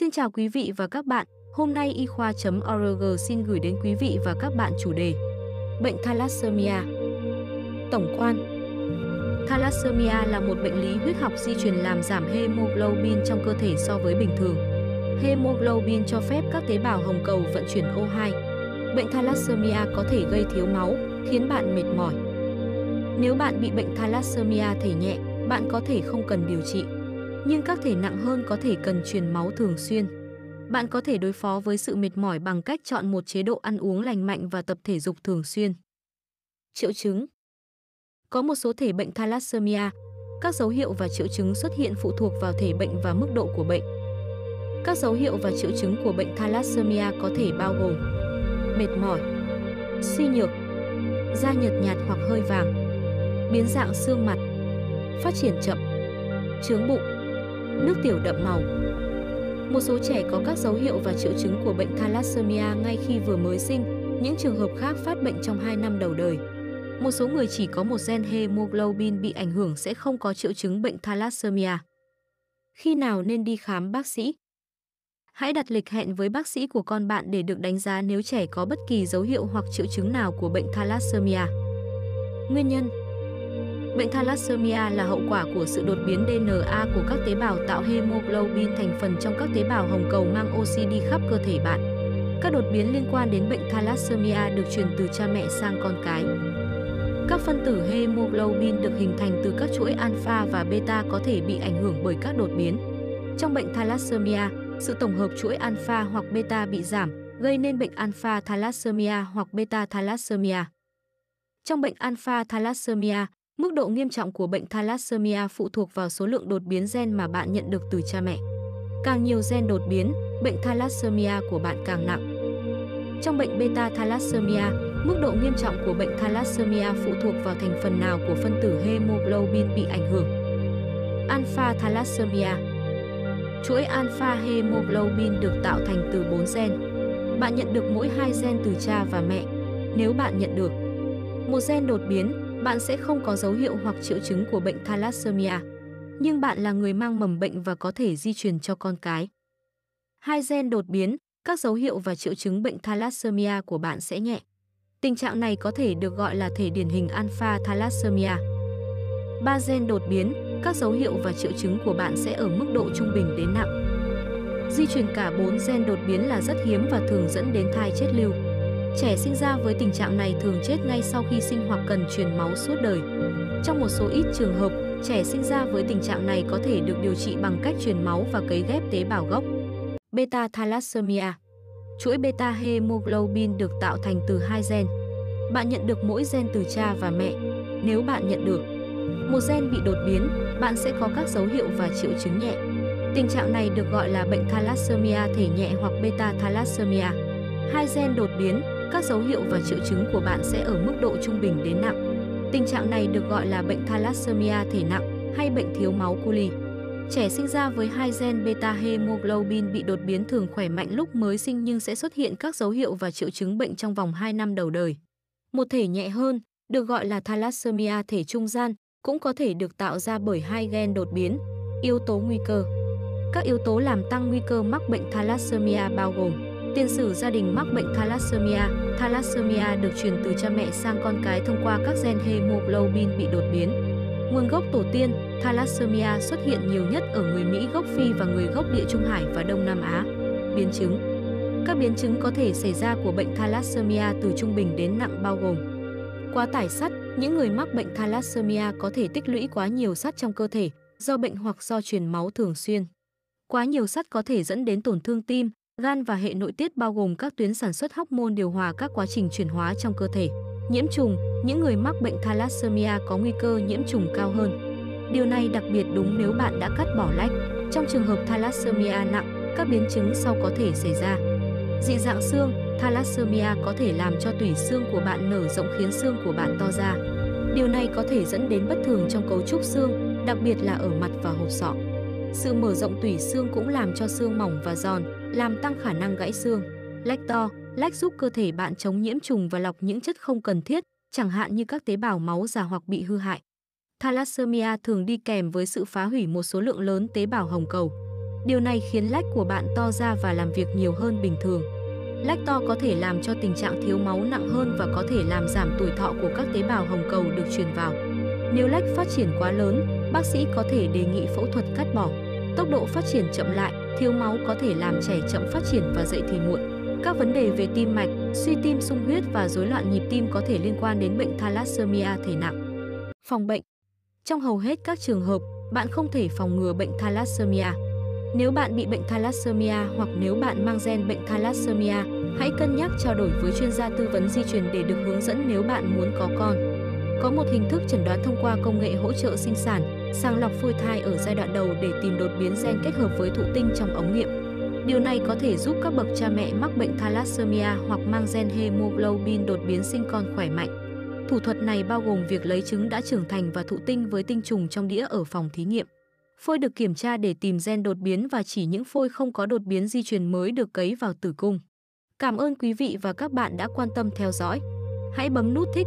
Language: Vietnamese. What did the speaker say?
Xin chào quý vị và các bạn, hôm nay y khoa.org xin gửi đến quý vị và các bạn chủ đề Bệnh thalassemia Tổng quan Thalassemia là một bệnh lý huyết học di truyền làm giảm hemoglobin trong cơ thể so với bình thường. Hemoglobin cho phép các tế bào hồng cầu vận chuyển O2. Bệnh thalassemia có thể gây thiếu máu, khiến bạn mệt mỏi. Nếu bạn bị bệnh thalassemia thể nhẹ, bạn có thể không cần điều trị nhưng các thể nặng hơn có thể cần truyền máu thường xuyên. Bạn có thể đối phó với sự mệt mỏi bằng cách chọn một chế độ ăn uống lành mạnh và tập thể dục thường xuyên. Triệu chứng Có một số thể bệnh thalassemia, các dấu hiệu và triệu chứng xuất hiện phụ thuộc vào thể bệnh và mức độ của bệnh. Các dấu hiệu và triệu chứng của bệnh thalassemia có thể bao gồm mệt mỏi, suy nhược, da nhợt nhạt hoặc hơi vàng, biến dạng xương mặt, phát triển chậm, trướng bụng, nước tiểu đậm màu. Một số trẻ có các dấu hiệu và triệu chứng của bệnh thalassemia ngay khi vừa mới sinh, những trường hợp khác phát bệnh trong 2 năm đầu đời. Một số người chỉ có một gen hemoglobin bị ảnh hưởng sẽ không có triệu chứng bệnh thalassemia. Khi nào nên đi khám bác sĩ? Hãy đặt lịch hẹn với bác sĩ của con bạn để được đánh giá nếu trẻ có bất kỳ dấu hiệu hoặc triệu chứng nào của bệnh thalassemia. Nguyên nhân Bệnh thalassemia là hậu quả của sự đột biến DNA của các tế bào tạo hemoglobin thành phần trong các tế bào hồng cầu mang oxy đi khắp cơ thể bạn. Các đột biến liên quan đến bệnh thalassemia được truyền từ cha mẹ sang con cái. Các phân tử hemoglobin được hình thành từ các chuỗi alpha và beta có thể bị ảnh hưởng bởi các đột biến. Trong bệnh thalassemia, sự tổng hợp chuỗi alpha hoặc beta bị giảm, gây nên bệnh alpha thalassemia hoặc beta thalassemia. Trong bệnh alpha thalassemia, Mức độ nghiêm trọng của bệnh thalassemia phụ thuộc vào số lượng đột biến gen mà bạn nhận được từ cha mẹ. Càng nhiều gen đột biến, bệnh thalassemia của bạn càng nặng. Trong bệnh beta thalassemia, mức độ nghiêm trọng của bệnh thalassemia phụ thuộc vào thành phần nào của phân tử hemoglobin bị ảnh hưởng. Alpha thalassemia Chuỗi alpha hemoglobin được tạo thành từ 4 gen. Bạn nhận được mỗi hai gen từ cha và mẹ. Nếu bạn nhận được một gen đột biến, bạn sẽ không có dấu hiệu hoặc triệu chứng của bệnh thalassemia, nhưng bạn là người mang mầm bệnh và có thể di truyền cho con cái. Hai gen đột biến, các dấu hiệu và triệu chứng bệnh thalassemia của bạn sẽ nhẹ. Tình trạng này có thể được gọi là thể điển hình alpha thalassemia. Ba gen đột biến, các dấu hiệu và triệu chứng của bạn sẽ ở mức độ trung bình đến nặng. Di truyền cả 4 gen đột biến là rất hiếm và thường dẫn đến thai chết lưu. Trẻ sinh ra với tình trạng này thường chết ngay sau khi sinh hoặc cần truyền máu suốt đời. Trong một số ít trường hợp, trẻ sinh ra với tình trạng này có thể được điều trị bằng cách truyền máu và cấy ghép tế bào gốc. Beta thalassemia Chuỗi beta hemoglobin được tạo thành từ hai gen. Bạn nhận được mỗi gen từ cha và mẹ. Nếu bạn nhận được một gen bị đột biến, bạn sẽ có các dấu hiệu và triệu chứng nhẹ. Tình trạng này được gọi là bệnh thalassemia thể nhẹ hoặc beta thalassemia. Hai gen đột biến, các dấu hiệu và triệu chứng của bạn sẽ ở mức độ trung bình đến nặng. Tình trạng này được gọi là bệnh thalassemia thể nặng hay bệnh thiếu máu culi. Trẻ sinh ra với hai gen beta hemoglobin bị đột biến thường khỏe mạnh lúc mới sinh nhưng sẽ xuất hiện các dấu hiệu và triệu chứng bệnh trong vòng 2 năm đầu đời. Một thể nhẹ hơn, được gọi là thalassemia thể trung gian, cũng có thể được tạo ra bởi hai gen đột biến. Yếu tố nguy cơ Các yếu tố làm tăng nguy cơ mắc bệnh thalassemia bao gồm Tiền sử gia đình mắc bệnh thalassemia, thalassemia được truyền từ cha mẹ sang con cái thông qua các gen hemoglobin bị đột biến. Nguồn gốc tổ tiên, thalassemia xuất hiện nhiều nhất ở người Mỹ gốc Phi và người gốc Địa Trung Hải và Đông Nam Á. Biến chứng Các biến chứng có thể xảy ra của bệnh thalassemia từ trung bình đến nặng bao gồm Quá tải sắt, những người mắc bệnh thalassemia có thể tích lũy quá nhiều sắt trong cơ thể do bệnh hoặc do truyền máu thường xuyên. Quá nhiều sắt có thể dẫn đến tổn thương tim, Gan và hệ nội tiết bao gồm các tuyến sản xuất hormone điều hòa các quá trình chuyển hóa trong cơ thể. Nhiễm trùng, những người mắc bệnh thalassemia có nguy cơ nhiễm trùng cao hơn. Điều này đặc biệt đúng nếu bạn đã cắt bỏ lách. Trong trường hợp thalassemia nặng, các biến chứng sau có thể xảy ra. Dị dạng xương, thalassemia có thể làm cho tủy xương của bạn nở rộng khiến xương của bạn to ra. Điều này có thể dẫn đến bất thường trong cấu trúc xương, đặc biệt là ở mặt và hộp sọ. Sự mở rộng tủy xương cũng làm cho xương mỏng và giòn, làm tăng khả năng gãy xương. Lách to, lách giúp cơ thể bạn chống nhiễm trùng và lọc những chất không cần thiết, chẳng hạn như các tế bào máu già hoặc bị hư hại. Thalassemia thường đi kèm với sự phá hủy một số lượng lớn tế bào hồng cầu. Điều này khiến lách của bạn to ra và làm việc nhiều hơn bình thường. Lách to có thể làm cho tình trạng thiếu máu nặng hơn và có thể làm giảm tuổi thọ của các tế bào hồng cầu được truyền vào. Nếu lách phát triển quá lớn, bác sĩ có thể đề nghị phẫu thuật cắt bỏ. Tốc độ phát triển chậm lại, thiếu máu có thể làm trẻ chậm phát triển và dậy thì muộn. Các vấn đề về tim mạch, suy tim sung huyết và rối loạn nhịp tim có thể liên quan đến bệnh thalassemia thể nặng. Phòng bệnh Trong hầu hết các trường hợp, bạn không thể phòng ngừa bệnh thalassemia. Nếu bạn bị bệnh thalassemia hoặc nếu bạn mang gen bệnh thalassemia, hãy cân nhắc trao đổi với chuyên gia tư vấn di truyền để được hướng dẫn nếu bạn muốn có con. Có một hình thức chẩn đoán thông qua công nghệ hỗ trợ sinh sản, sàng lọc phôi thai ở giai đoạn đầu để tìm đột biến gen kết hợp với thụ tinh trong ống nghiệm. Điều này có thể giúp các bậc cha mẹ mắc bệnh thalassemia hoặc mang gen hemoglobin đột biến sinh con khỏe mạnh. Thủ thuật này bao gồm việc lấy trứng đã trưởng thành và thụ tinh với tinh trùng trong đĩa ở phòng thí nghiệm. Phôi được kiểm tra để tìm gen đột biến và chỉ những phôi không có đột biến di truyền mới được cấy vào tử cung. Cảm ơn quý vị và các bạn đã quan tâm theo dõi. Hãy bấm nút thích,